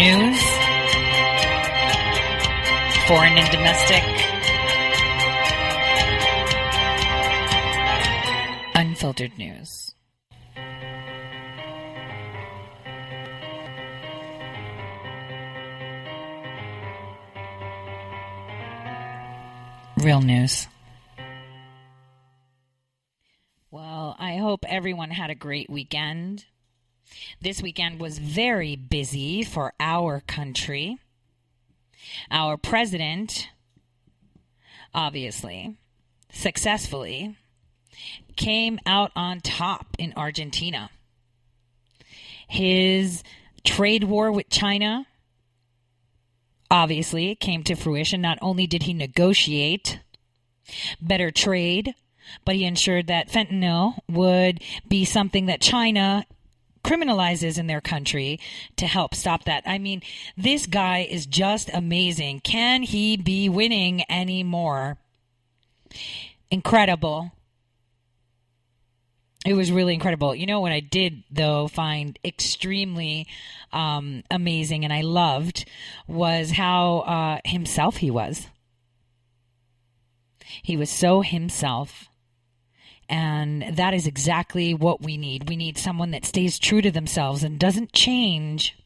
news, foreign and domestic, unfiltered news. Real news. Well, I hope everyone had a great weekend. This weekend was very busy for our country. Our president, obviously, successfully came out on top in Argentina. His trade war with China obviously came to fruition. Not only did he negotiate better trade, but he ensured that fentanyl would be something that China criminalizes in their country to help stop that. I mean, this guy is just amazing. Can he be winning anymore? Incredible. It was really incredible. You know what I did though find extremely um, amazing and I loved was how uh, himself he was. He was so himself. And that is exactly what we need. We need someone that stays true to themselves and doesn't change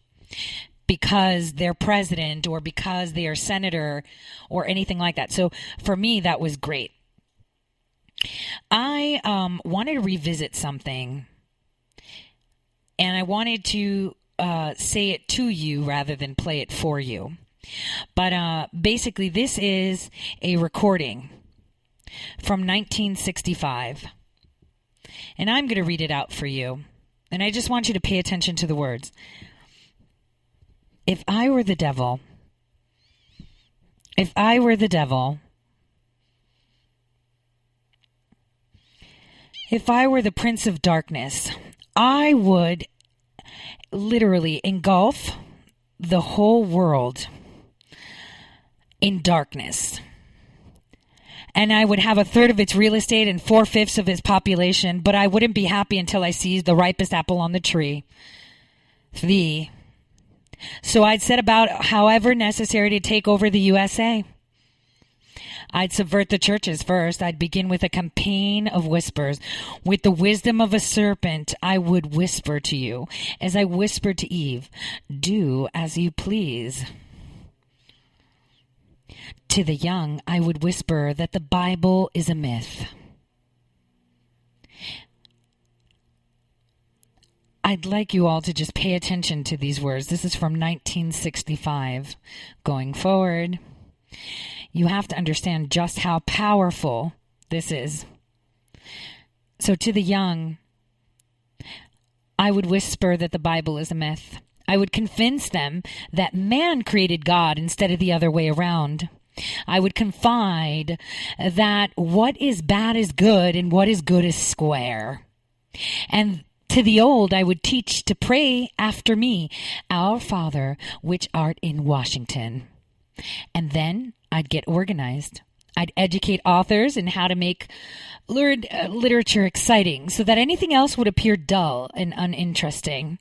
because they're president or because they are senator or anything like that. So for me, that was great. I um, wanted to revisit something and I wanted to uh, say it to you rather than play it for you. But uh, basically, this is a recording from 1965. And I'm going to read it out for you. And I just want you to pay attention to the words. If I were the devil, if I were the devil, if I were the prince of darkness, I would literally engulf the whole world in darkness. And I would have a third of its real estate and four fifths of its population, but I wouldn't be happy until I seized the ripest apple on the tree. The. So I'd set about however necessary to take over the USA. I'd subvert the churches first. I'd begin with a campaign of whispers. With the wisdom of a serpent, I would whisper to you, as I whispered to Eve, do as you please. To the young, I would whisper that the Bible is a myth. I'd like you all to just pay attention to these words. This is from 1965. Going forward you have to understand just how powerful this is. So, to the young, I would whisper that the Bible is a myth. I would convince them that man created God instead of the other way around. I would confide that what is bad is good and what is good is square. And to the old, I would teach to pray after me, Our Father, which art in Washington. And then I'd get organized. I'd educate authors in how to make lurid, uh, literature exciting so that anything else would appear dull and uninteresting.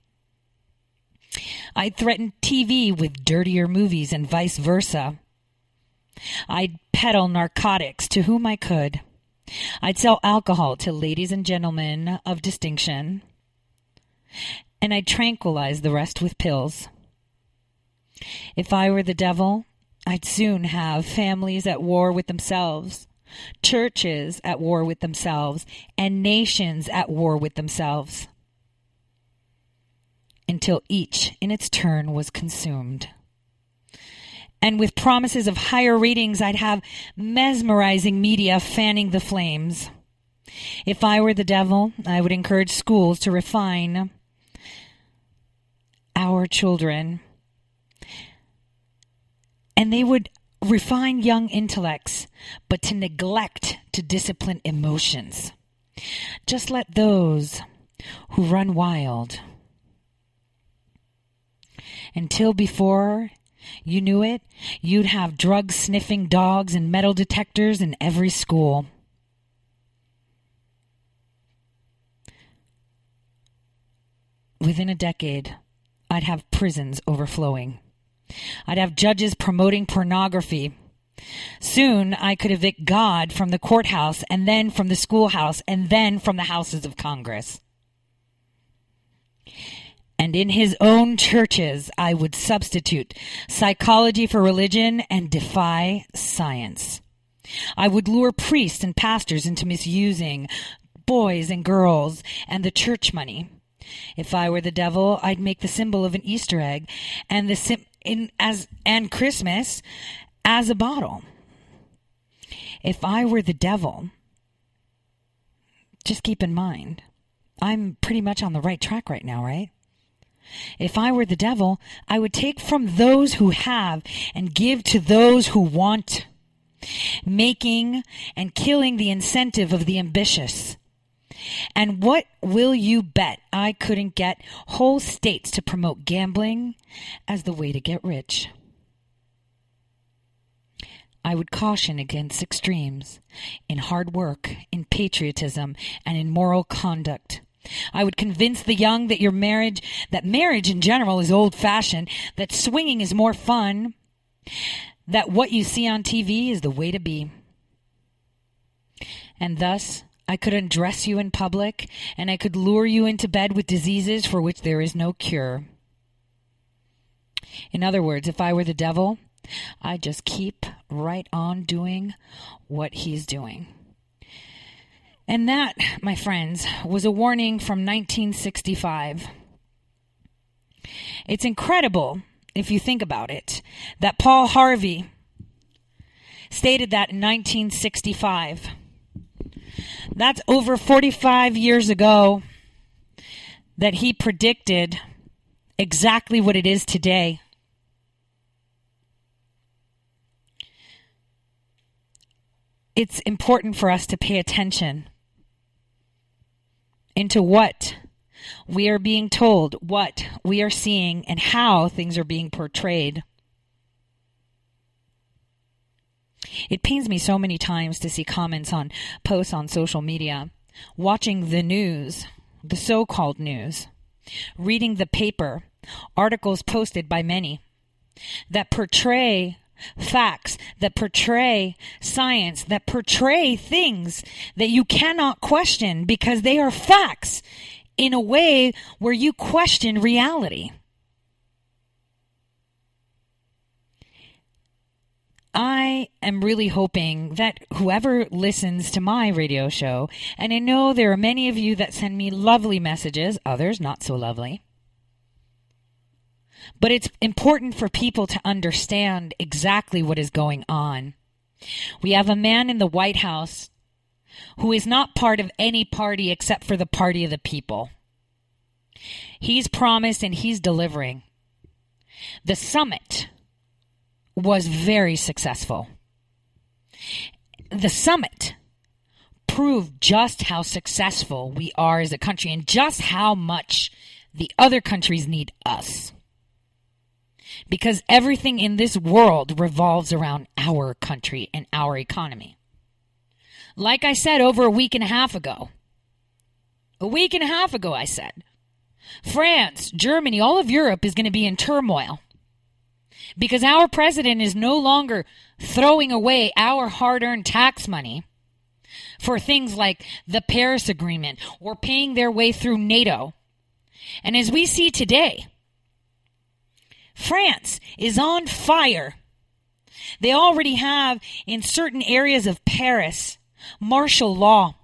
I'd threaten TV with dirtier movies and vice versa. I'd peddle narcotics to whom I could. I'd sell alcohol to ladies and gentlemen of distinction. And I'd tranquilize the rest with pills. If I were the devil, I'd soon have families at war with themselves, churches at war with themselves, and nations at war with themselves until each in its turn was consumed. And with promises of higher ratings, I'd have mesmerizing media fanning the flames. If I were the devil, I would encourage schools to refine our children and they would refine young intellects, but to neglect to discipline emotions. Just let those who run wild until before you knew it, you'd have drug sniffing dogs and metal detectors in every school. Within a decade, I'd have prisons overflowing. I'd have judges promoting pornography. Soon I could evict God from the courthouse and then from the schoolhouse and then from the houses of Congress. And in his own churches, I would substitute psychology for religion and defy science. I would lure priests and pastors into misusing boys and girls and the church money. If I were the devil, I'd make the symbol of an Easter egg and the sim- in as and Christmas as a bottle. If I were the devil, just keep in mind, I'm pretty much on the right track right now, right? If I were the devil, I would take from those who have and give to those who want, making and killing the incentive of the ambitious. And what will you bet I couldn't get whole states to promote gambling as the way to get rich? I would caution against extremes in hard work, in patriotism, and in moral conduct. I would convince the young that your marriage, that marriage in general is old fashioned, that swinging is more fun, that what you see on TV is the way to be. And thus, I could undress you in public, and I could lure you into bed with diseases for which there is no cure. In other words, if I were the devil, I'd just keep right on doing what he's doing. And that, my friends, was a warning from 1965. It's incredible, if you think about it, that Paul Harvey stated that in 1965. That's over 45 years ago that he predicted exactly what it is today. It's important for us to pay attention into what we are being told, what we are seeing, and how things are being portrayed. It pains me so many times to see comments on posts on social media, watching the news, the so called news, reading the paper, articles posted by many that portray facts, that portray science, that portray things that you cannot question because they are facts in a way where you question reality. I am really hoping that whoever listens to my radio show, and I know there are many of you that send me lovely messages, others not so lovely. But it's important for people to understand exactly what is going on. We have a man in the White House who is not part of any party except for the party of the people. He's promised and he's delivering. The summit was very successful. The summit proved just how successful we are as a country and just how much the other countries need us. Because everything in this world revolves around our country and our economy. Like I said over a week and a half ago, a week and a half ago, I said, France, Germany, all of Europe is going to be in turmoil because our president is no longer throwing away our hard earned tax money for things like the Paris Agreement or paying their way through NATO. And as we see today, France is on fire. They already have in certain areas of Paris martial law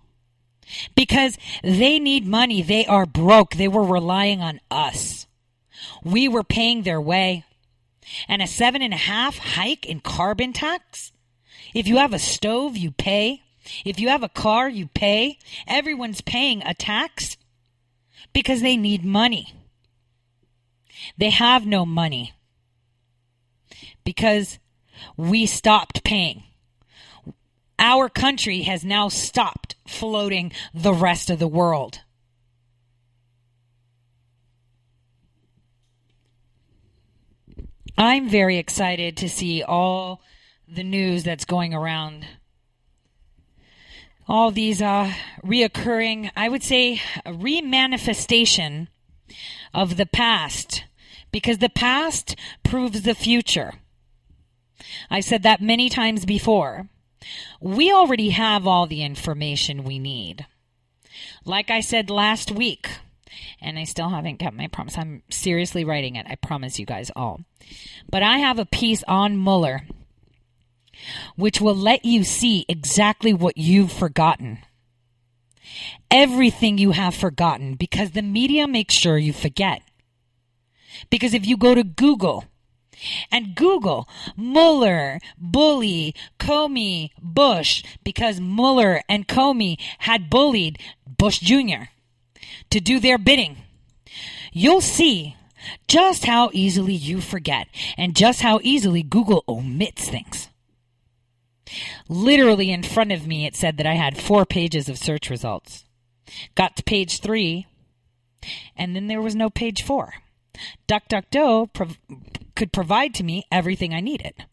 because they need money. They are broke. They were relying on us. We were paying their way and a seven and a half hike in carbon tax. If you have a stove, you pay. If you have a car, you pay. Everyone's paying a tax because they need money. They have no money because we stopped paying. Our country has now stopped floating the rest of the world. I'm very excited to see all the news that's going around. All these uh, reoccurring, I would say, remanifestation of the past because the past proves the future. I said that many times before. We already have all the information we need. Like I said last week, and I still haven't kept my promise. I'm seriously writing it. I promise you guys all. But I have a piece on Mueller which will let you see exactly what you've forgotten. Everything you have forgotten because the media makes sure you forget. Because if you go to Google and Google Mueller, Bully, Comey, Bush, because Mueller and Comey had bullied Bush Jr. to do their bidding, you'll see just how easily you forget and just how easily Google omits things. Literally in front of me, it said that I had four pages of search results. Got to page three, and then there was no page four. DuckDuckGo prov- could provide to me everything I needed.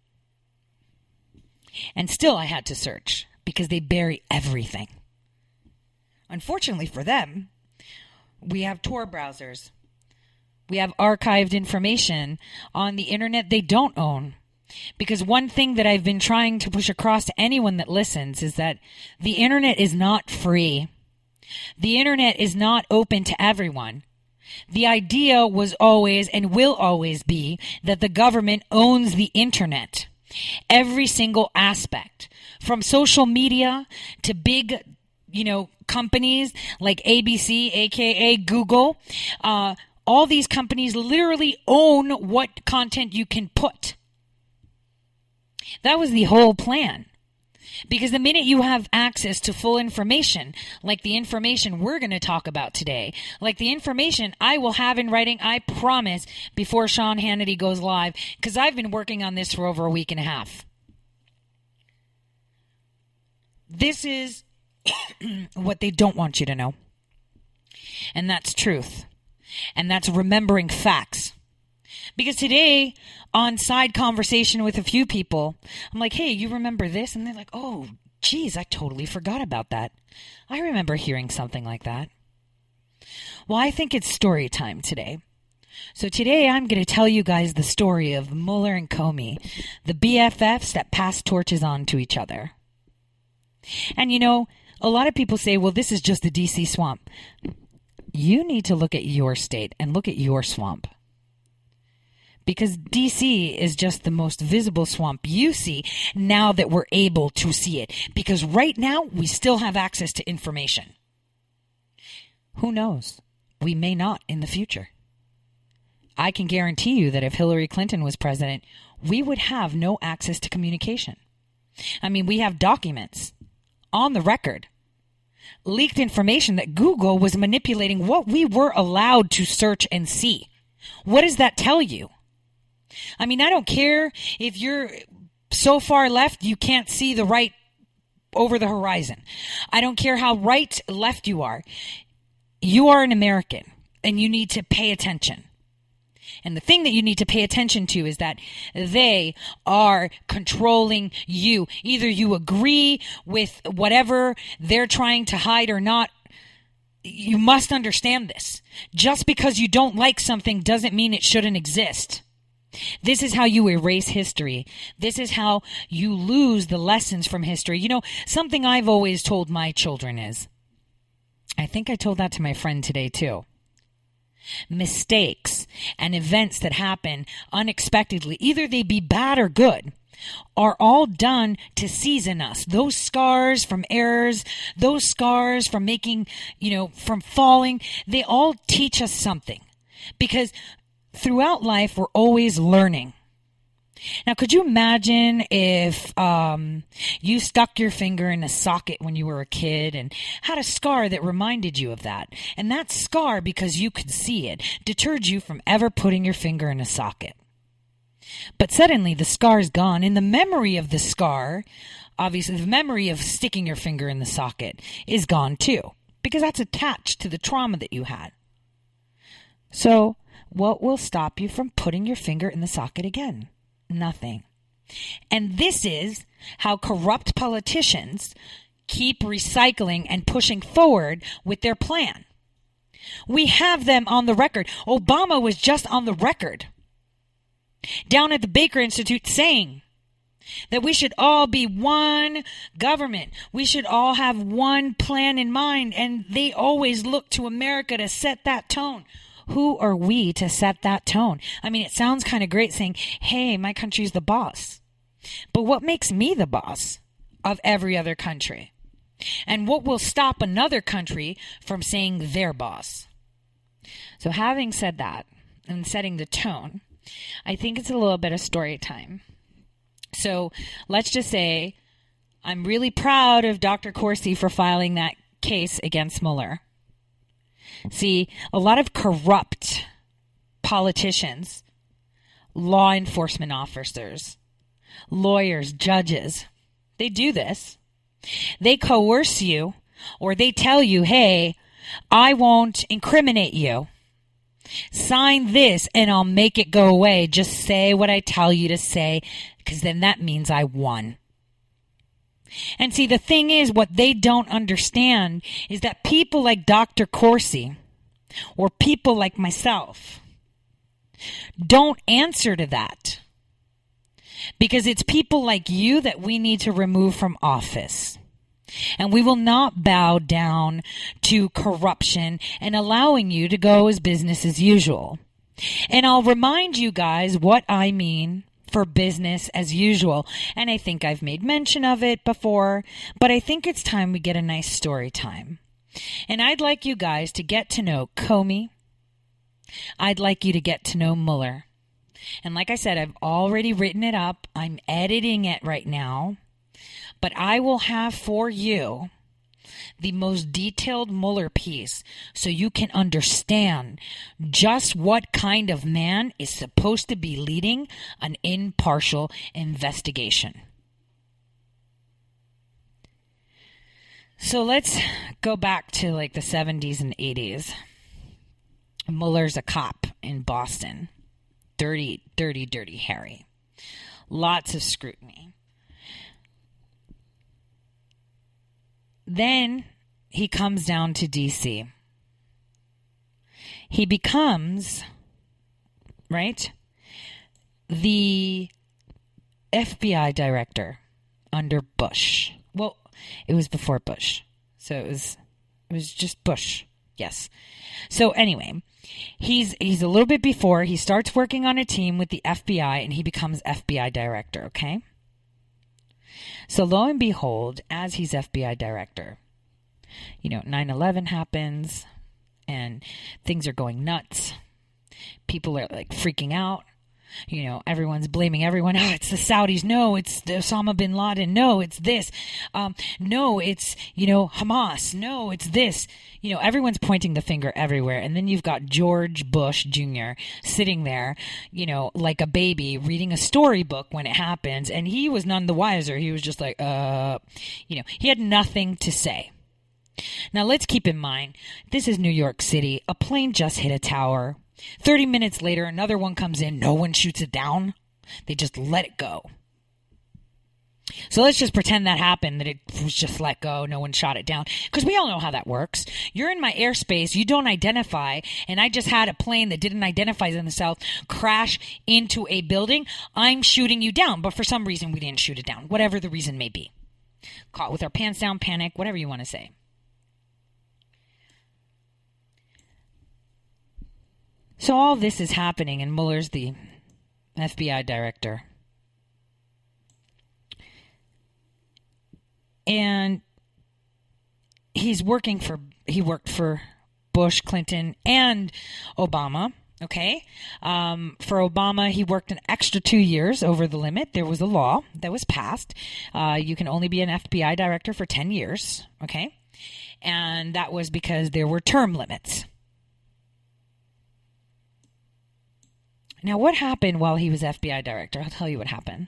And still, I had to search because they bury everything. Unfortunately for them, we have Tor browsers. We have archived information on the internet they don't own. Because one thing that I've been trying to push across to anyone that listens is that the internet is not free. The internet is not open to everyone. The idea was always and will always be that the government owns the internet. Every single aspect, from social media to big, you know, companies like ABC, aka Google, uh, all these companies literally own what content you can put. That was the whole plan. Because the minute you have access to full information, like the information we're going to talk about today, like the information I will have in writing, I promise, before Sean Hannity goes live, because I've been working on this for over a week and a half. This is what they don't want you to know. And that's truth. And that's remembering facts. Because today, on side conversation with a few people, I'm like, hey, you remember this? And they're like, oh, geez, I totally forgot about that. I remember hearing something like that. Well, I think it's story time today. So today I'm going to tell you guys the story of Mueller and Comey, the BFFs that pass torches on to each other. And you know, a lot of people say, well, this is just the DC swamp. You need to look at your state and look at your swamp because DC is just the most visible swamp you see now that we're able to see it. Because right now, we still have access to information. Who knows? We may not in the future. I can guarantee you that if Hillary Clinton was president, we would have no access to communication. I mean, we have documents on the record, leaked information that Google was manipulating what we were allowed to search and see. What does that tell you? I mean, I don't care if you're so far left you can't see the right over the horizon. I don't care how right left you are. You are an American and you need to pay attention. And the thing that you need to pay attention to is that they are controlling you. Either you agree with whatever they're trying to hide or not. You must understand this. Just because you don't like something doesn't mean it shouldn't exist. This is how you erase history. This is how you lose the lessons from history. You know, something I've always told my children is I think I told that to my friend today too. Mistakes and events that happen unexpectedly, either they be bad or good, are all done to season us. Those scars from errors, those scars from making, you know, from falling, they all teach us something. Because throughout life, we're always learning. Now, could you imagine if um, you stuck your finger in a socket when you were a kid and had a scar that reminded you of that? And that scar, because you could see it, deterred you from ever putting your finger in a socket. But suddenly the scar's gone, and the memory of the scar, obviously, the memory of sticking your finger in the socket is gone too, because that's attached to the trauma that you had. So, what will stop you from putting your finger in the socket again? Nothing. And this is how corrupt politicians keep recycling and pushing forward with their plan. We have them on the record. Obama was just on the record down at the Baker Institute saying that we should all be one government. We should all have one plan in mind. And they always look to America to set that tone. Who are we to set that tone? I mean, it sounds kind of great saying, hey, my country's the boss. But what makes me the boss of every other country? And what will stop another country from saying their boss? So, having said that and setting the tone, I think it's a little bit of story time. So, let's just say I'm really proud of Dr. Corsi for filing that case against Mueller. See, a lot of corrupt politicians, law enforcement officers, lawyers, judges, they do this. They coerce you or they tell you, hey, I won't incriminate you. Sign this and I'll make it go away. Just say what I tell you to say because then that means I won. And see, the thing is, what they don't understand is that people like Dr. Corsi or people like myself don't answer to that because it's people like you that we need to remove from office. And we will not bow down to corruption and allowing you to go as business as usual. And I'll remind you guys what I mean for business as usual. And I think I've made mention of it before, but I think it's time we get a nice story time. And I'd like you guys to get to know Comey. I'd like you to get to know Mueller. And like I said, I've already written it up. I'm editing it right now. But I will have for you the most detailed Mueller piece so you can understand just what kind of man is supposed to be leading an impartial investigation. So let's go back to like the 70s and 80s. Mueller's a cop in Boston dirty, dirty, dirty Harry. Lots of scrutiny. Then he comes down to DC. He becomes, right, the FBI director under Bush. Well, it was before Bush. So it was it was just Bush. Yes. So anyway, he's he's a little bit before he starts working on a team with the FBI and he becomes FBI director, okay? So lo and behold, as he's FBI director, you know, 9/11 happens and things are going nuts. People are like freaking out you know, everyone's blaming everyone. Oh, it's the Saudis. No, it's Osama bin Laden. No, it's this. Um, no, it's, you know, Hamas. No, it's this. You know, everyone's pointing the finger everywhere. And then you've got George Bush Jr. sitting there, you know, like a baby reading a storybook when it happens. And he was none the wiser. He was just like, uh, you know, he had nothing to say. Now let's keep in mind, this is New York City. A plane just hit a tower. 30 minutes later, another one comes in. No one shoots it down. They just let it go. So let's just pretend that happened, that it was just let go, no one shot it down. Because we all know how that works. You're in my airspace, you don't identify, and I just had a plane that didn't identify in the south crash into a building. I'm shooting you down, but for some reason we didn't shoot it down, whatever the reason may be. Caught with our pants down, panic, whatever you want to say. So all this is happening, and Mueller's the FBI director. And he's working for, he worked for Bush, Clinton, and Obama. Okay. Um, for Obama, he worked an extra two years over the limit. There was a law that was passed. Uh, you can only be an FBI director for 10 years. Okay. And that was because there were term limits. Now, what happened while he was FBI director? I'll tell you what happened.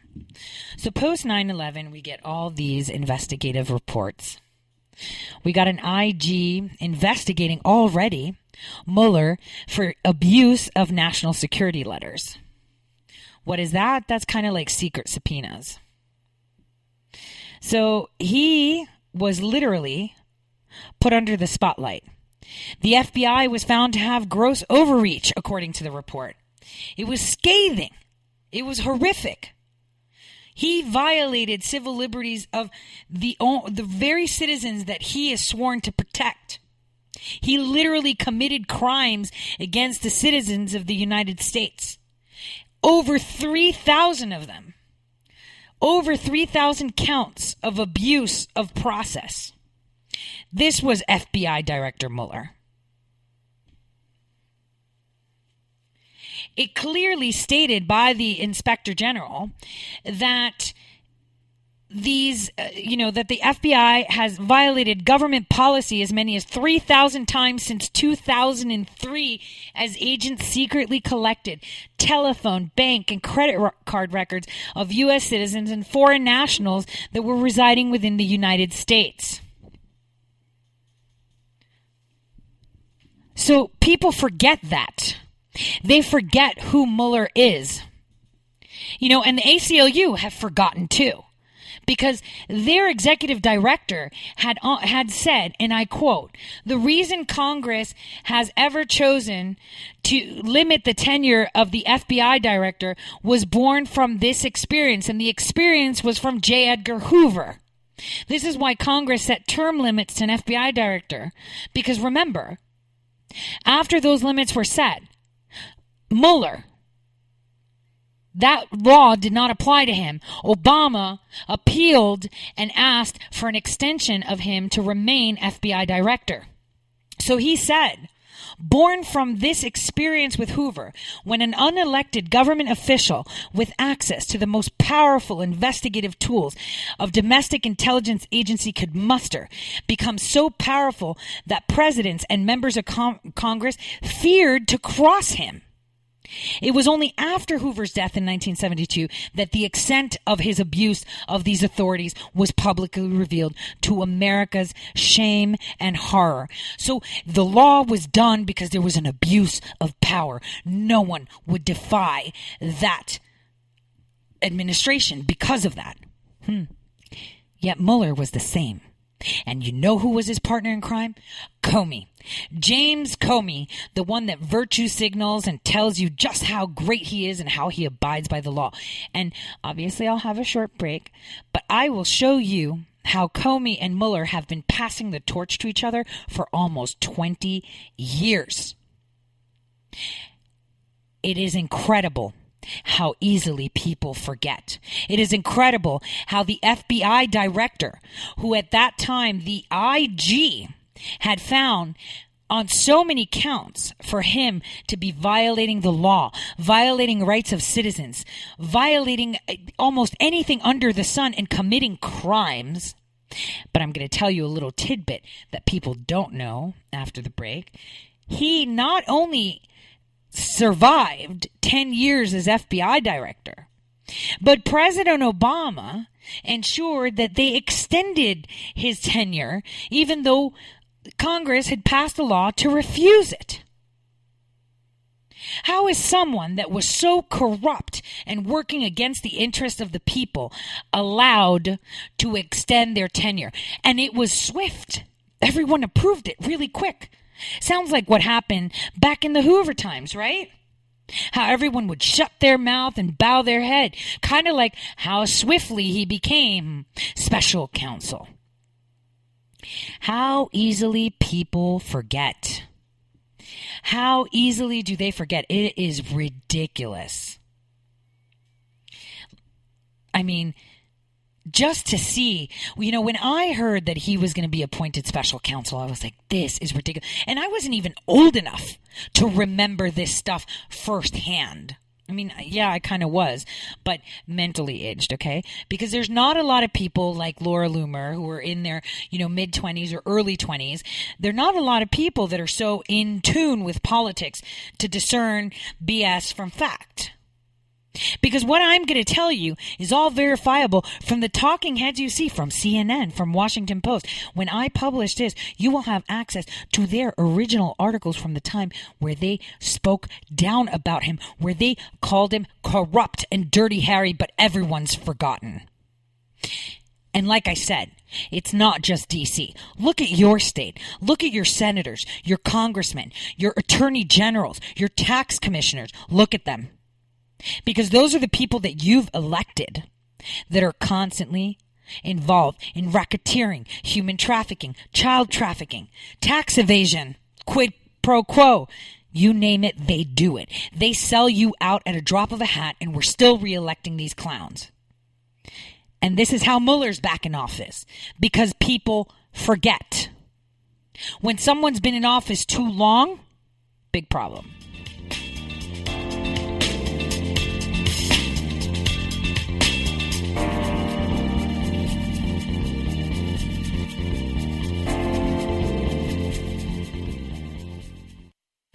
So, post 9 11, we get all these investigative reports. We got an IG investigating already Mueller for abuse of national security letters. What is that? That's kind of like secret subpoenas. So he was literally put under the spotlight. The FBI was found to have gross overreach, according to the report. It was scathing. It was horrific. He violated civil liberties of the, the very citizens that he is sworn to protect. He literally committed crimes against the citizens of the United States. Over 3,000 of them. Over 3,000 counts of abuse of process. This was FBI Director Mueller. It clearly stated by the inspector general that these, uh, you know, that the FBI has violated government policy as many as 3,000 times since 2003 as agents secretly collected telephone, bank, and credit card records of U.S. citizens and foreign nationals that were residing within the United States. So people forget that. They forget who Mueller is. You know, and the ACLU have forgotten too. Because their executive director had uh, had said, and I quote, "The reason Congress has ever chosen to limit the tenure of the FBI director was born from this experience, and the experience was from J. Edgar Hoover." This is why Congress set term limits to an FBI director. Because remember, after those limits were set, Mueller. That law did not apply to him. Obama appealed and asked for an extension of him to remain FBI director. So he said, born from this experience with Hoover, when an unelected government official with access to the most powerful investigative tools of domestic intelligence agency could muster becomes so powerful that presidents and members of com- Congress feared to cross him. It was only after Hoover's death in 1972 that the extent of his abuse of these authorities was publicly revealed to America's shame and horror. So the law was done because there was an abuse of power. No one would defy that administration because of that. Hmm. Yet Mueller was the same. And you know who was his partner in crime? Comey. James Comey, the one that virtue signals and tells you just how great he is and how he abides by the law. And obviously, I'll have a short break, but I will show you how Comey and Mueller have been passing the torch to each other for almost 20 years. It is incredible how easily people forget. It is incredible how the FBI director, who at that time the IG had found on so many counts for him to be violating the law, violating rights of citizens, violating uh, almost anything under the sun, and committing crimes. But I'm going to tell you a little tidbit that people don't know after the break. He not only survived 10 years as FBI director. But President Obama ensured that they extended his tenure, even though Congress had passed a law to refuse it. How is someone that was so corrupt and working against the interests of the people allowed to extend their tenure? And it was swift. Everyone approved it really quick. Sounds like what happened back in the Hoover times, right? How everyone would shut their mouth and bow their head, kind of like how swiftly he became special counsel. How easily people forget. How easily do they forget? It is ridiculous. I mean, just to see, you know, when I heard that he was going to be appointed special counsel, I was like, this is ridiculous. And I wasn't even old enough to remember this stuff firsthand. I mean, yeah, I kind of was, but mentally aged, okay? Because there's not a lot of people like Laura Loomer who are in their, you know, mid 20s or early 20s. There are not a lot of people that are so in tune with politics to discern BS from fact. Because what I'm going to tell you is all verifiable from the talking heads you see from CNN, from Washington Post. When I publish this, you will have access to their original articles from the time where they spoke down about him, where they called him corrupt and dirty Harry, but everyone's forgotten. And like I said, it's not just DC. Look at your state. Look at your senators, your congressmen, your attorney generals, your tax commissioners. Look at them. Because those are the people that you've elected that are constantly involved in racketeering, human trafficking, child trafficking, tax evasion, quid pro quo. You name it, they do it. They sell you out at a drop of a hat, and we're still reelecting these clowns. And this is how Mueller's back in office because people forget. When someone's been in office too long, big problem.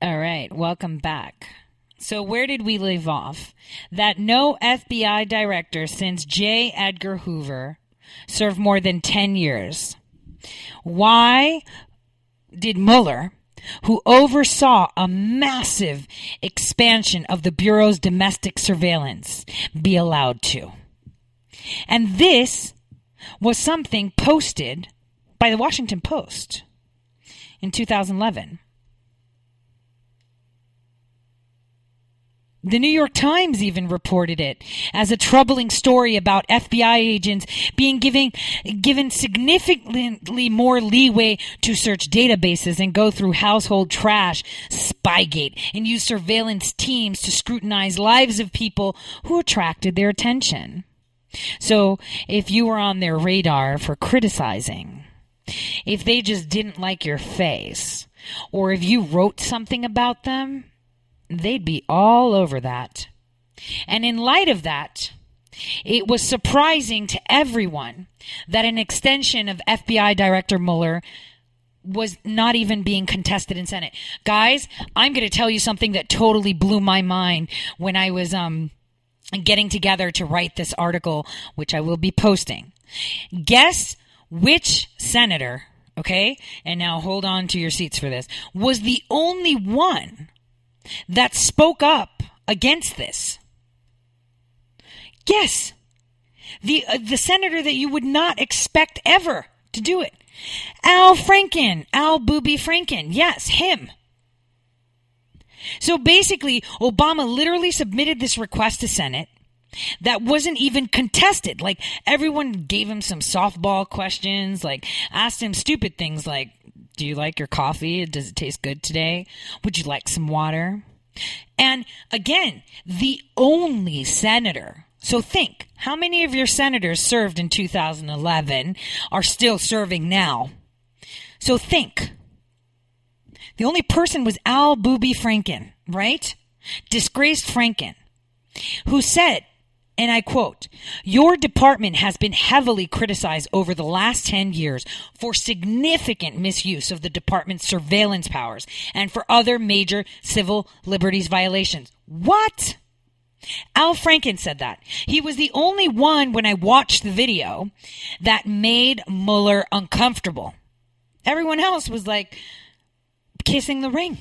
All right, welcome back. So, where did we leave off? That no FBI director since J. Edgar Hoover served more than 10 years. Why did Mueller, who oversaw a massive expansion of the Bureau's domestic surveillance, be allowed to? And this was something posted by the Washington Post in 2011. The New York Times even reported it as a troubling story about FBI agents being given, given significantly more leeway to search databases and go through household trash, Spygate, and use surveillance teams to scrutinize lives of people who attracted their attention. So if you were on their radar for criticizing, if they just didn't like your face, or if you wrote something about them, they'd be all over that. And in light of that, it was surprising to everyone that an extension of FBI Director Mueller was not even being contested in Senate. Guys, I'm going to tell you something that totally blew my mind when I was um getting together to write this article which I will be posting. Guess which senator, okay? And now hold on to your seats for this. Was the only one that spoke up against this. Yes. The uh, the senator that you would not expect ever to do it. Al Franken, Al Booby Franken. Yes, him. So basically, Obama literally submitted this request to Senate that wasn't even contested. Like everyone gave him some softball questions, like asked him stupid things like, "Do you like your coffee? Does it taste good today? Would you like some water?" And again, the only senator. So think, how many of your senators served in 2011 are still serving now? So think. The only person was Al Booby Franken, right? Disgraced Franken, who said, and I quote, Your department has been heavily criticized over the last 10 years for significant misuse of the department's surveillance powers and for other major civil liberties violations. What? Al Franken said that. He was the only one when I watched the video that made Mueller uncomfortable. Everyone else was like kissing the ring.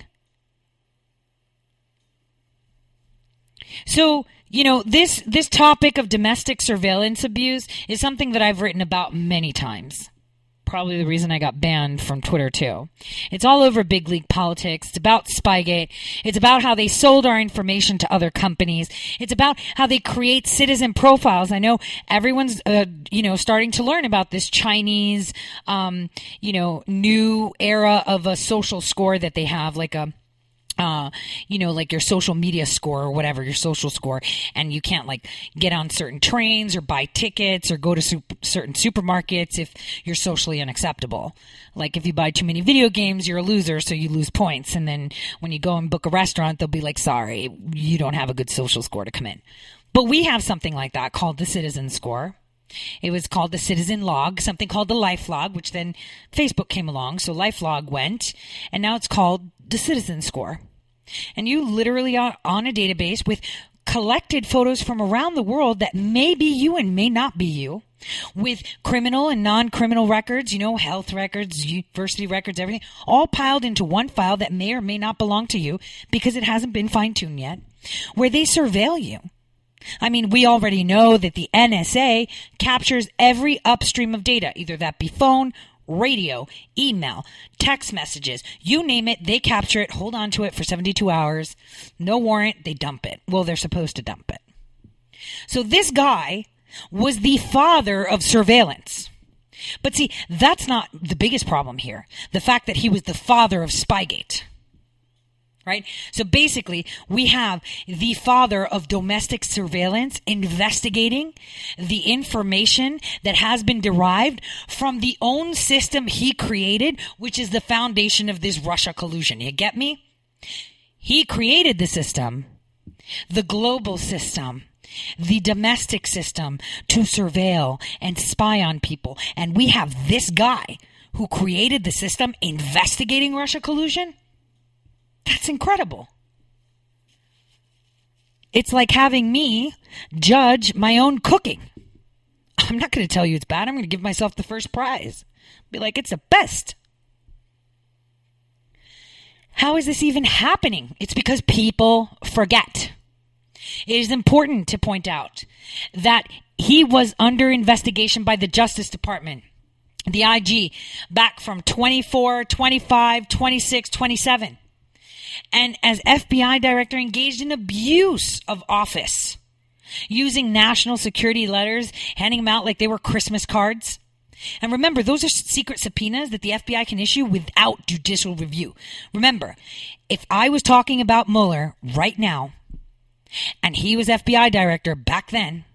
So, you know, this this topic of domestic surveillance abuse is something that I've written about many times. Probably the reason I got banned from Twitter too. It's all over big league politics. It's about Spygate. It's about how they sold our information to other companies. It's about how they create citizen profiles. I know everyone's, uh, you know, starting to learn about this Chinese, um, you know, new era of a social score that they have, like a uh, you know, like your social media score or whatever, your social score, and you can't like get on certain trains or buy tickets or go to certain supermarkets if you're socially unacceptable. Like if you buy too many video games, you're a loser, so you lose points. And then when you go and book a restaurant, they'll be like, sorry, you don't have a good social score to come in. But we have something like that called the citizen score. It was called the Citizen Log, something called the Life Log, which then Facebook came along. So Life Log went, and now it's called the Citizen Score. And you literally are on a database with collected photos from around the world that may be you and may not be you with criminal and non-criminal records, you know, health records, university records, everything, all piled into one file that may or may not belong to you because it hasn't been fine-tuned yet, where they surveil you. I mean, we already know that the NSA captures every upstream of data, either that be phone radio, email, text messages, you name it, they capture it, hold on to it for 72 hours. No warrant, they dump it. Well, they're supposed to dump it. So this guy was the father of surveillance. But see, that's not the biggest problem here. The fact that he was the father of Spygate right? So basically, we have the father of domestic surveillance investigating the information that has been derived from the own system he created, which is the foundation of this Russia collusion. You get me? He created the system, the global system the domestic system to surveil and spy on people. And we have this guy who created the system investigating Russia collusion. That's incredible. It's like having me judge my own cooking. I'm not going to tell you it's bad. I'm going to give myself the first prize. Be like, it's the best. How is this even happening? It's because people forget. It is important to point out that he was under investigation by the Justice Department, the IG, back from 24, 25, 26, 27 and as FBI director engaged in abuse of office, using national security letters, handing them out like they were Christmas cards. And remember, those are secret subpoenas that the FBI can issue without judicial review. Remember, if I was talking about Mueller right now, and he was FBI director back then,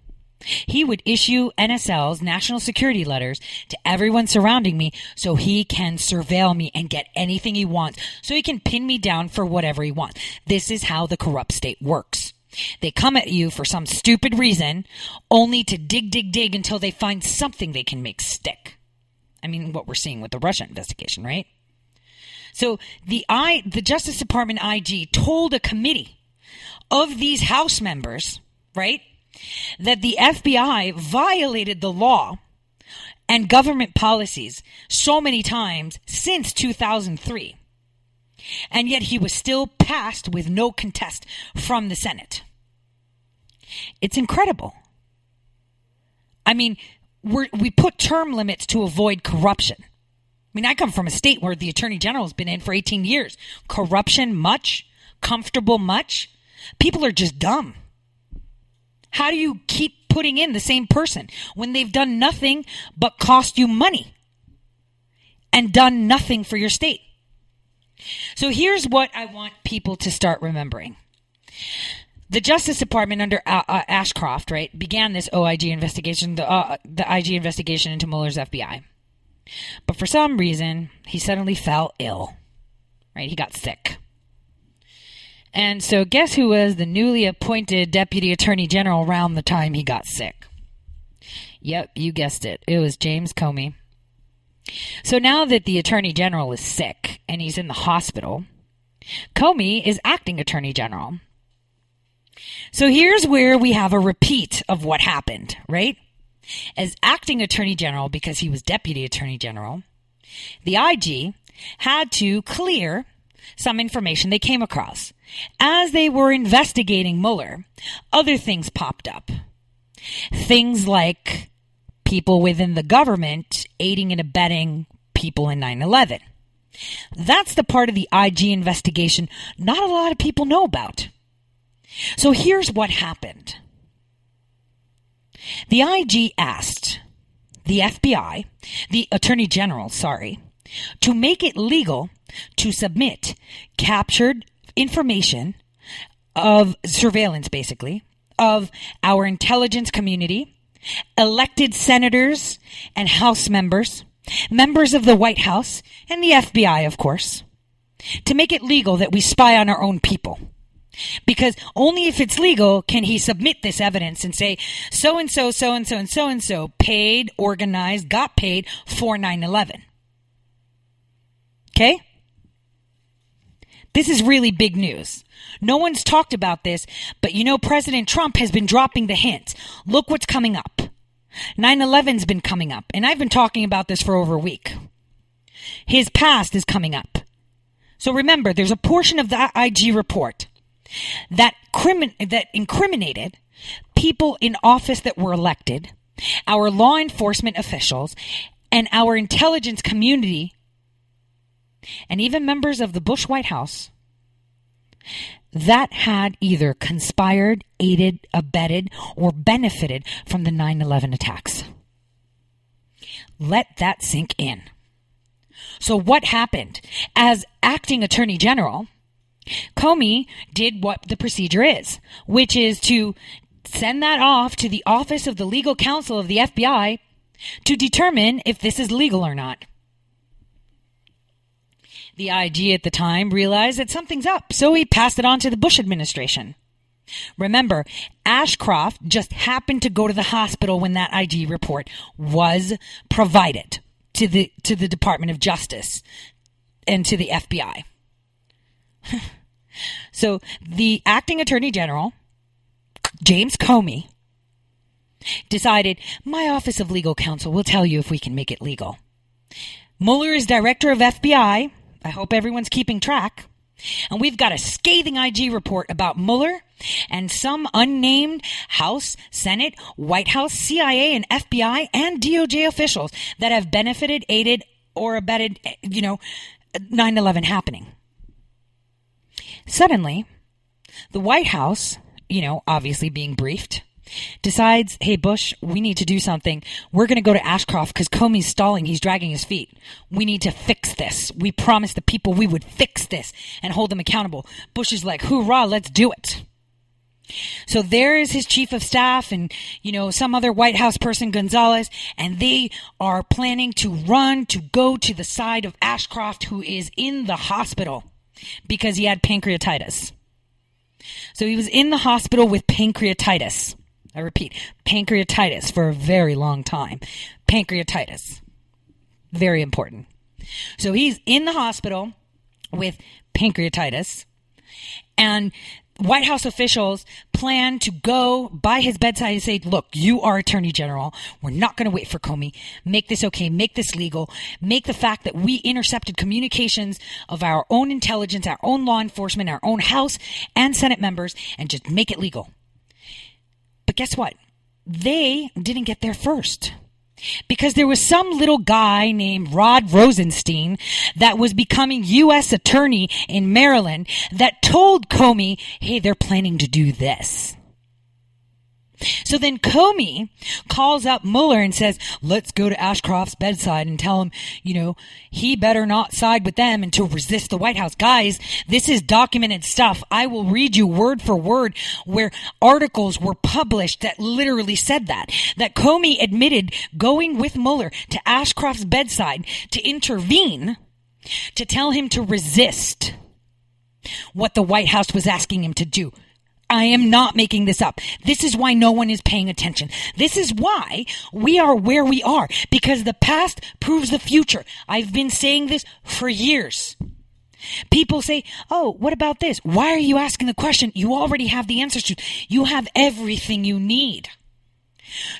He would issue NSL's national security letters to everyone surrounding me so he can surveil me and get anything he wants so he can pin me down for whatever he wants. This is how the corrupt state works. They come at you for some stupid reason only to dig, dig, dig until they find something they can make stick. I mean, what we're seeing with the Russia investigation, right? So the I, the Justice Department IG told a committee of these House members, right, that the FBI violated the law and government policies so many times since 2003. And yet he was still passed with no contest from the Senate. It's incredible. I mean, we put term limits to avoid corruption. I mean, I come from a state where the attorney general has been in for 18 years. Corruption, much. Comfortable, much. People are just dumb. How do you keep putting in the same person when they've done nothing but cost you money and done nothing for your state? So here's what I want people to start remembering. The Justice Department under uh, uh, Ashcroft, right, began this OIG investigation, the, uh, the IG investigation into Mueller's FBI. But for some reason, he suddenly fell ill, right? He got sick. And so, guess who was the newly appointed Deputy Attorney General around the time he got sick? Yep, you guessed it. It was James Comey. So now that the Attorney General is sick and he's in the hospital, Comey is acting Attorney General. So here's where we have a repeat of what happened, right? As acting Attorney General, because he was Deputy Attorney General, the IG had to clear some information they came across. As they were investigating Mueller, other things popped up. Things like people within the government aiding and abetting people in 9 11. That's the part of the IG investigation not a lot of people know about. So here's what happened the IG asked the FBI, the Attorney General, sorry, to make it legal to submit captured information of surveillance, basically, of our intelligence community, elected senators and House members, members of the White House, and the FBI, of course, to make it legal that we spy on our own people. Because only if it's legal can he submit this evidence and say, so and so, so and so, and so and so paid, organized, got paid for 9 11. Okay? This is really big news. No one's talked about this, but you know, President Trump has been dropping the hints. Look what's coming up. 9 11's been coming up, and I've been talking about this for over a week. His past is coming up. So remember, there's a portion of the IG report that crimin- that incriminated people in office that were elected, our law enforcement officials, and our intelligence community, and even members of the Bush White House that had either conspired, aided, abetted, or benefited from the 9 11 attacks. Let that sink in. So, what happened? As acting attorney general, Comey did what the procedure is, which is to send that off to the Office of the Legal Counsel of the FBI to determine if this is legal or not. The IG at the time realized that something's up, so he passed it on to the Bush administration. Remember, Ashcroft just happened to go to the hospital when that IG report was provided to the to the Department of Justice and to the FBI. so the acting attorney general, James Comey, decided my office of legal counsel will tell you if we can make it legal. Mueller is director of FBI. I hope everyone's keeping track. And we've got a scathing IG report about Mueller and some unnamed House, Senate, White House, CIA, and FBI and DOJ officials that have benefited, aided, or abetted, you know, 9 11 happening. Suddenly, the White House, you know, obviously being briefed, decides, hey, Bush, we need to do something. We're going to go to Ashcroft because Comey's stalling. He's dragging his feet. We need to fix this. We promised the people we would fix this and hold them accountable. Bush is like, hoorah, let's do it. So there is his chief of staff and, you know, some other White House person, Gonzales, and they are planning to run to go to the side of Ashcroft, who is in the hospital because he had pancreatitis. So he was in the hospital with pancreatitis. I repeat, pancreatitis for a very long time. Pancreatitis. Very important. So he's in the hospital with pancreatitis and White House officials plan to go by his bedside and say, look, you are attorney general. We're not going to wait for Comey. Make this okay. Make this legal. Make the fact that we intercepted communications of our own intelligence, our own law enforcement, our own House and Senate members and just make it legal. But guess what? They didn't get there first because there was some little guy named Rod Rosenstein that was becoming U.S. attorney in Maryland that told Comey, hey, they're planning to do this. So then Comey calls up Mueller and says, let's go to Ashcroft's bedside and tell him, you know, he better not side with them and to resist the White House. Guys, this is documented stuff. I will read you word for word where articles were published that literally said that. That Comey admitted going with Mueller to Ashcroft's bedside to intervene to tell him to resist what the White House was asking him to do. I am not making this up. This is why no one is paying attention. This is why we are where we are because the past proves the future. I've been saying this for years. People say, Oh, what about this? Why are you asking the question? You already have the answers to. You have everything you need.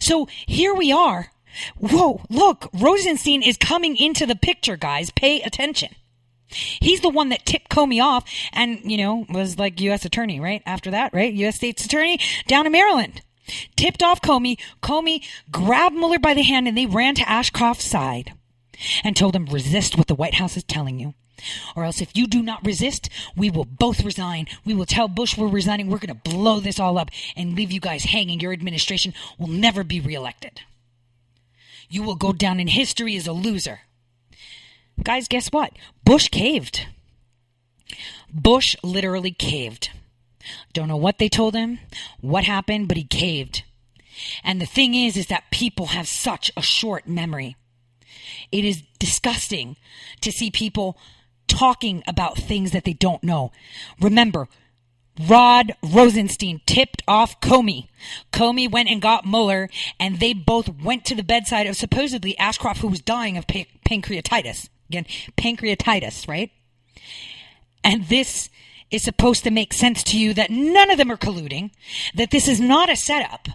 So here we are. Whoa, look, Rosenstein is coming into the picture, guys. Pay attention. He's the one that tipped Comey off and, you know, was like U.S. attorney, right? After that, right? U.S. state's attorney down in Maryland. Tipped off Comey. Comey grabbed Mueller by the hand and they ran to Ashcroft's side and told him, resist what the White House is telling you. Or else, if you do not resist, we will both resign. We will tell Bush we're resigning. We're going to blow this all up and leave you guys hanging. Your administration will never be reelected. You will go down in history as a loser. Guys, guess what? Bush caved. Bush literally caved. Don't know what they told him, what happened, but he caved. And the thing is, is that people have such a short memory. It is disgusting to see people talking about things that they don't know. Remember, Rod Rosenstein tipped off Comey. Comey went and got Mueller, and they both went to the bedside of supposedly Ashcroft, who was dying of pa- pancreatitis. Again, pancreatitis, right? And this is supposed to make sense to you that none of them are colluding, that this is not a setup.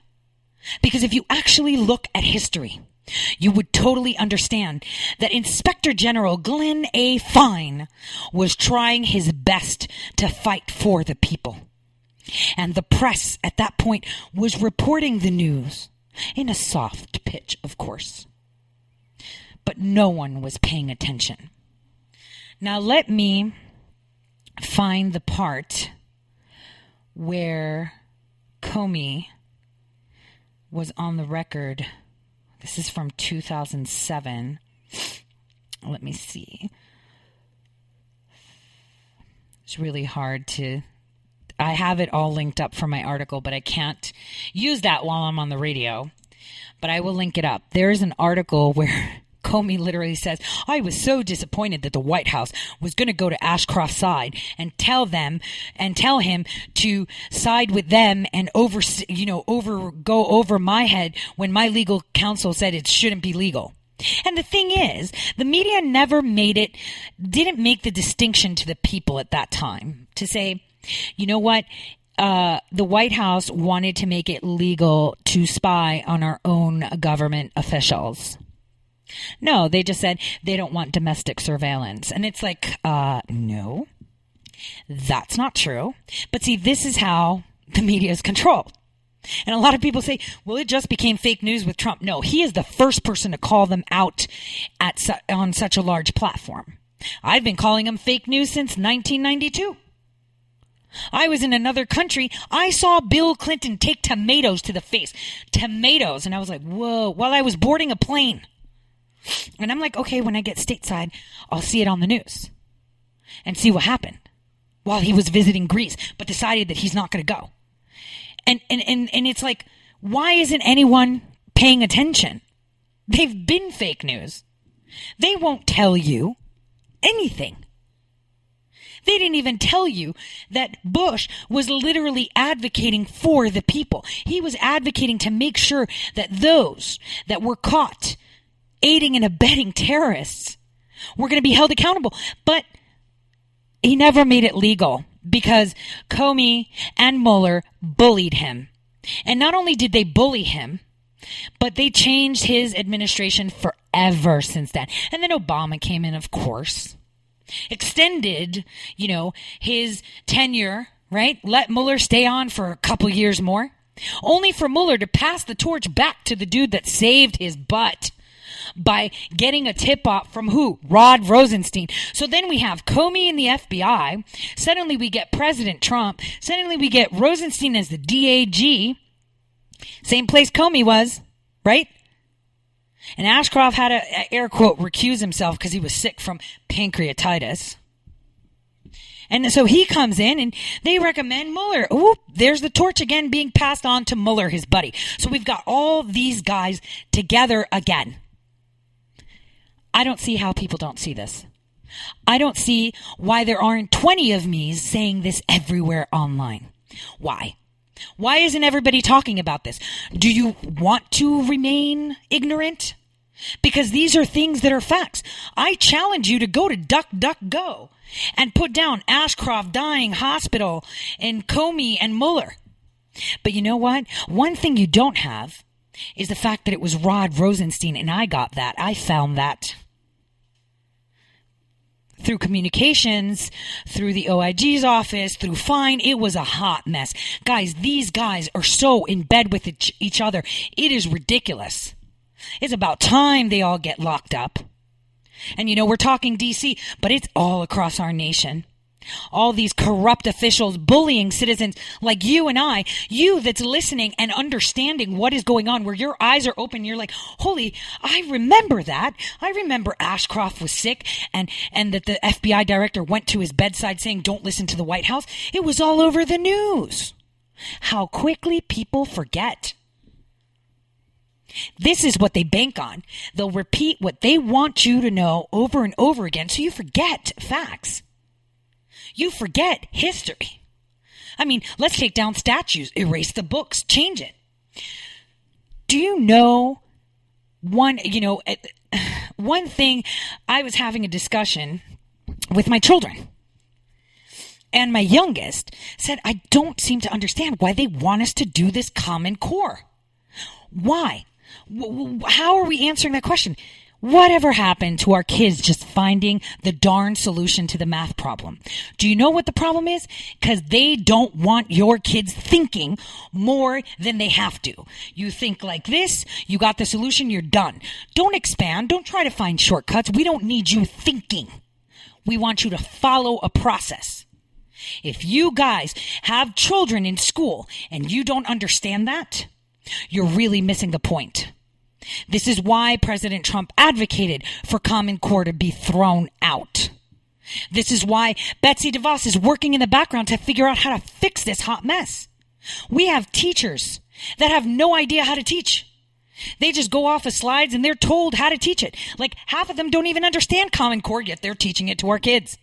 Because if you actually look at history, you would totally understand that Inspector General Glenn A. Fine was trying his best to fight for the people. And the press at that point was reporting the news in a soft pitch, of course but no one was paying attention. Now, let me find the part where Comey was on the record. This is from 2007. Let me see. It's really hard to. I have it all linked up for my article, but I can't use that while I'm on the radio. But I will link it up. There is an article where Comey literally says, I was so disappointed that the White House was going to go to Ashcroft's side and tell them and tell him to side with them and over, you know, over, go over my head when my legal counsel said it shouldn't be legal. And the thing is, the media never made it, didn't make the distinction to the people at that time to say, you know what? Uh, the White House wanted to make it legal to spy on our own government officials. No, they just said they don't want domestic surveillance. And it's like, uh, no, that's not true. But see, this is how the media is controlled. And a lot of people say, well, it just became fake news with Trump. No, he is the first person to call them out at su- on such a large platform. I've been calling them fake news since 1992. I was in another country. I saw Bill Clinton take tomatoes to the face. Tomatoes. And I was like, whoa, while I was boarding a plane. And I'm like, okay, when I get stateside, I'll see it on the news and see what happened while he was visiting Greece, but decided that he's not going to go. And, and, and, and it's like, why isn't anyone paying attention? They've been fake news. They won't tell you anything. They didn't even tell you that Bush was literally advocating for the people. He was advocating to make sure that those that were caught aiding and abetting terrorists were going to be held accountable. But he never made it legal because Comey and Mueller bullied him. And not only did they bully him, but they changed his administration forever since then. And then Obama came in, of course, extended, you know, his tenure, right? Let Mueller stay on for a couple years more, only for Mueller to pass the torch back to the dude that saved his butt by getting a tip off from who? Rod Rosenstein. So then we have Comey and the FBI. Suddenly we get President Trump. Suddenly we get Rosenstein as the DAG. Same place Comey was, right? And Ashcroft had to, air quote, recuse himself because he was sick from pancreatitis. And so he comes in and they recommend Mueller. Ooh, there's the torch again being passed on to Mueller, his buddy. So we've got all these guys together again. I don't see how people don't see this. I don't see why there aren't 20 of me saying this everywhere online. Why? Why isn't everybody talking about this? Do you want to remain ignorant? Because these are things that are facts. I challenge you to go to DuckDuckGo and put down Ashcroft dying hospital and Comey and Mueller. But you know what? One thing you don't have is the fact that it was Rod Rosenstein, and I got that. I found that through communications, through the OIG's office, through Fine. It was a hot mess. Guys, these guys are so in bed with each other. It is ridiculous. It's about time they all get locked up. And you know, we're talking DC, but it's all across our nation. All these corrupt officials bullying citizens like you and I, you that's listening and understanding what is going on, where your eyes are open, you're like, holy, I remember that. I remember Ashcroft was sick and, and that the FBI director went to his bedside saying, don't listen to the White House. It was all over the news. How quickly people forget. This is what they bank on. They'll repeat what they want you to know over and over again so you forget facts. You forget history. I mean, let's take down statues, erase the books, change it. Do you know one, you know, eh, one thing I was having a discussion with my children. And my youngest said, I don't seem to understand why they want us to do this Common Core. Why? How are we answering that question? Whatever happened to our kids just finding the darn solution to the math problem? Do you know what the problem is? Because they don't want your kids thinking more than they have to. You think like this, you got the solution, you're done. Don't expand. Don't try to find shortcuts. We don't need you thinking. We want you to follow a process. If you guys have children in school and you don't understand that, you're really missing the point. This is why President Trump advocated for Common Core to be thrown out. This is why Betsy DeVos is working in the background to figure out how to fix this hot mess. We have teachers that have no idea how to teach. They just go off of slides and they're told how to teach it. Like half of them don't even understand Common Core, yet they're teaching it to our kids.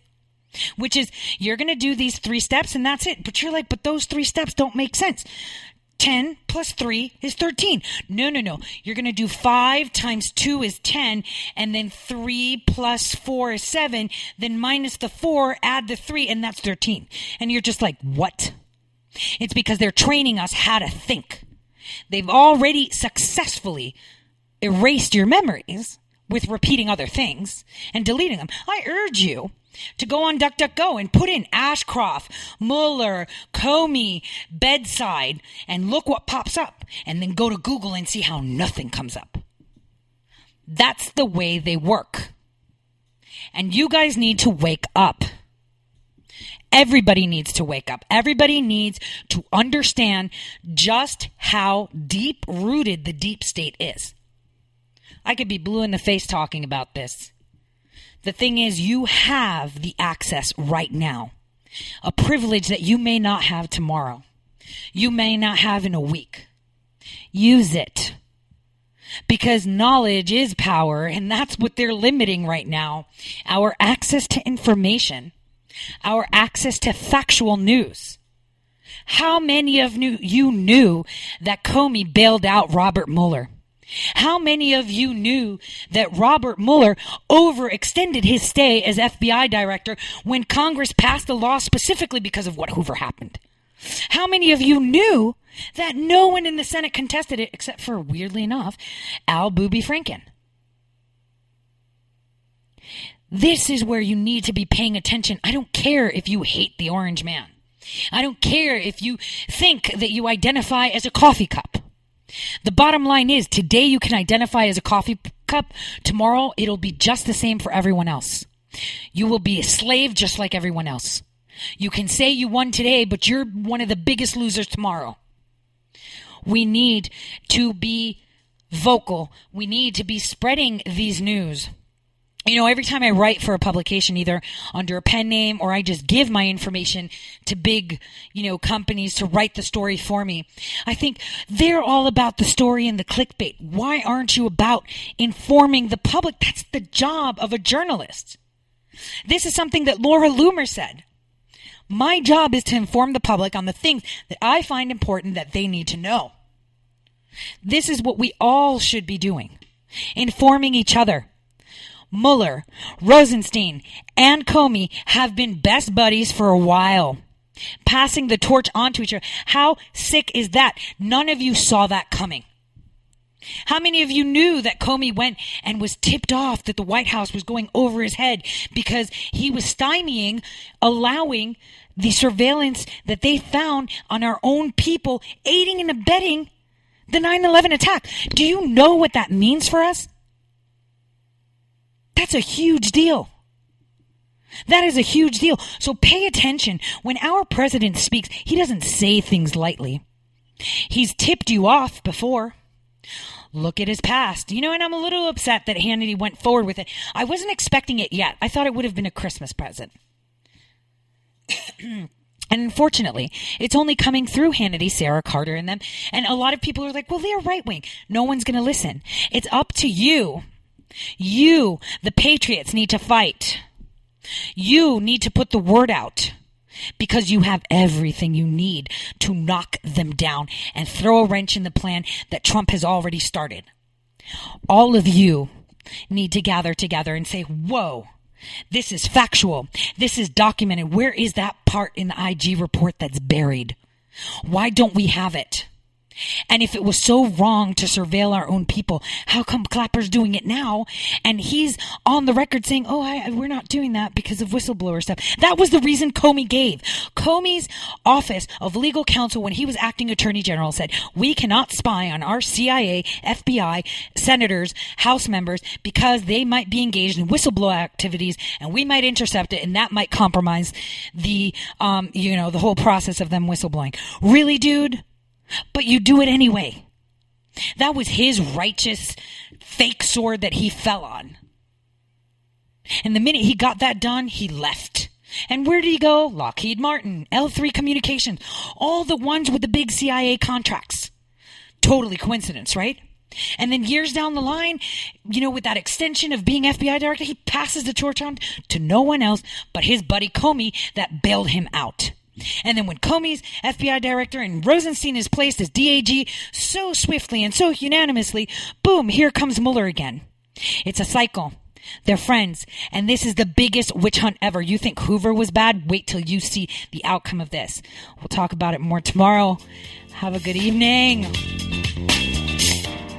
Which is, you're going to do these three steps and that's it. But you're like, but those three steps don't make sense. 10 plus 3 is 13. No, no, no. You're going to do 5 times 2 is 10, and then 3 plus 4 is 7, then minus the 4, add the 3, and that's 13. And you're just like, what? It's because they're training us how to think. They've already successfully erased your memories with repeating other things and deleting them. I urge you to go on DuckDuckGo and put in Ashcroft, Mueller, Comey, bedside, and look what pops up. And then go to Google and see how nothing comes up. That's the way they work. And you guys need to wake up. Everybody needs to wake up. Everybody needs to understand just how deep rooted the deep state is. I could be blue in the face talking about this the thing is, you have the access right now, a privilege that you may not have tomorrow. you may not have in a week. Use it. Because knowledge is power, and that's what they're limiting right now. Our access to information, our access to factual news. How many of you knew that Comey bailed out Robert Mueller? How many of you knew that Robert Mueller overextended his stay as FBI director when Congress passed the law specifically because of what Hoover happened? How many of you knew that no one in the Senate contested it except for, weirdly enough, Al Booby Franken? This is where you need to be paying attention. I don't care if you hate the orange man. I don't care if you think that you identify as a coffee cup. The bottom line is today you can identify as a coffee cup, tomorrow it'll be just the same for everyone else. You will be a slave just like everyone else. You can say you won today, but you're one of the biggest losers tomorrow. We need to be vocal. We need to be spreading these news you know, every time I write for a publication, either under a pen name or I just give my information to big, you know, companies to write the story for me, I think they're all about the story and the clickbait. Why aren't you about informing the public? That's the job of a journalist. This is something that Laura Loomer said. My job is to inform the public on the things that I find important that they need to know. This is what we all should be doing. Informing each other Mueller, Rosenstein, and Comey have been best buddies for a while. Passing the torch on to each other. How sick is that? None of you saw that coming. How many of you knew that Comey went and was tipped off that the White House was going over his head because he was stymieing, allowing the surveillance that they found on our own people, aiding and abetting the 9 11 attack? Do you know what that means for us? That's a huge deal. That is a huge deal. So pay attention. When our president speaks, he doesn't say things lightly. He's tipped you off before. Look at his past. You know, and I'm a little upset that Hannity went forward with it. I wasn't expecting it yet. I thought it would have been a Christmas present. and unfortunately, it's only coming through Hannity, Sarah Carter, and them. And a lot of people are like, well, they're right wing. No one's going to listen. It's up to you you, the patriots, need to fight. You need to put the word out because you have everything you need to knock them down and throw a wrench in the plan that Trump has already started. All of you need to gather together and say, whoa, this is factual. This is documented. Where is that part in the IG report that's buried? Why don't we have it? And if it was so wrong to surveil our own people, how come Clapper's doing it now? And he's on the record saying, "Oh, I, we're not doing that because of whistleblower stuff." That was the reason Comey gave. Comey's office of legal counsel, when he was acting attorney general, said, "We cannot spy on our CIA, FBI, senators, House members because they might be engaged in whistleblower activities, and we might intercept it, and that might compromise the, um, you know, the whole process of them whistleblowing." Really, dude? But you do it anyway. That was his righteous fake sword that he fell on. And the minute he got that done, he left. And where did he go? Lockheed Martin, L3 Communications, all the ones with the big CIA contracts. Totally coincidence, right? And then years down the line, you know, with that extension of being FBI director, he passes the torch on to no one else but his buddy Comey that bailed him out. And then when Comey's FBI director and Rosenstein is placed as DAG so swiftly and so unanimously, boom, here comes Mueller again. It's a cycle. They're friends. And this is the biggest witch hunt ever. You think Hoover was bad? Wait till you see the outcome of this. We'll talk about it more tomorrow. Have a good evening.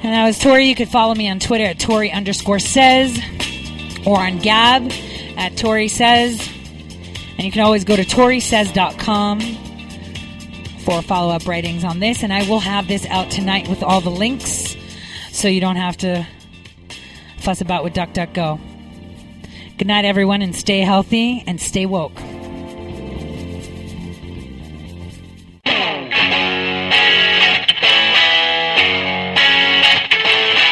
And that was Tori. You could follow me on Twitter at Tori underscore says or on Gab at Tori says. And you can always go to ToriSays.com for follow up writings on this. And I will have this out tonight with all the links so you don't have to fuss about with DuckDuckGo. Good night, everyone, and stay healthy and stay woke.